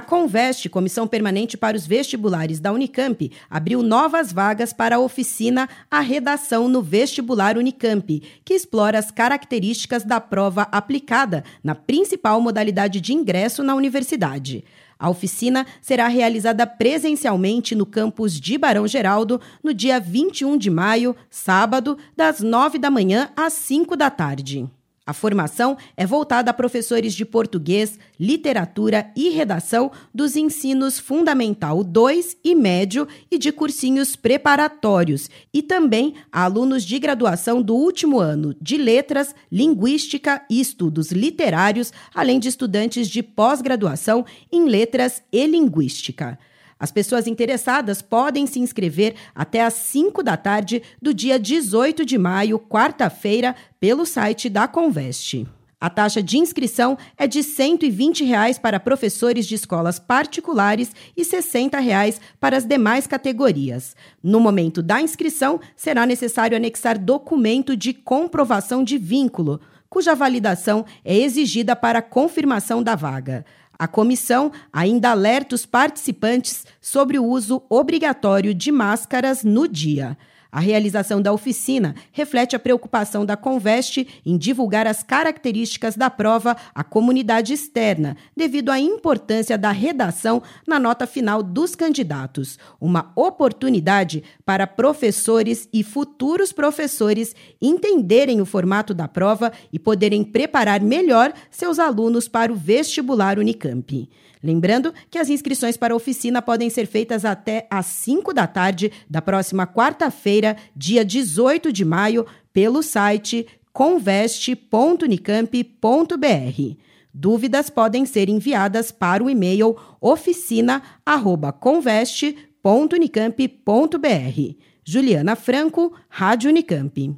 A Conveste, Comissão Permanente para os Vestibulares da Unicamp, abriu novas vagas para a oficina A Redação no Vestibular Unicamp, que explora as características da prova aplicada na principal modalidade de ingresso na universidade. A oficina será realizada presencialmente no campus de Barão Geraldo no dia 21 de maio, sábado, das 9 da manhã às 5 da tarde. A formação é voltada a professores de português, literatura e redação dos ensinos fundamental 2 e médio e de cursinhos preparatórios, e também a alunos de graduação do último ano de letras, linguística e estudos literários, além de estudantes de pós-graduação em letras e linguística. As pessoas interessadas podem se inscrever até às 5 da tarde do dia 18 de maio, quarta-feira, pelo site da Conveste. A taxa de inscrição é de 120 reais para professores de escolas particulares e 60 reais para as demais categorias. No momento da inscrição, será necessário anexar documento de comprovação de vínculo, cuja validação é exigida para confirmação da vaga. A comissão ainda alerta os participantes sobre o uso obrigatório de máscaras no dia. A realização da oficina reflete a preocupação da Conveste em divulgar as características da prova à comunidade externa, devido à importância da redação na nota final dos candidatos. Uma oportunidade para professores e futuros professores entenderem o formato da prova e poderem preparar melhor seus alunos para o vestibular Unicamp. Lembrando que as inscrições para a oficina podem ser feitas até às 5 da tarde da próxima quarta-feira, dia 18 de maio, pelo site conveste.unicamp.br. Dúvidas podem ser enviadas para o e-mail oficina@conveste.unicamp.br. Juliana Franco, Rádio Unicamp.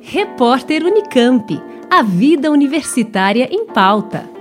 Repórter Unicamp. A vida universitária em pauta.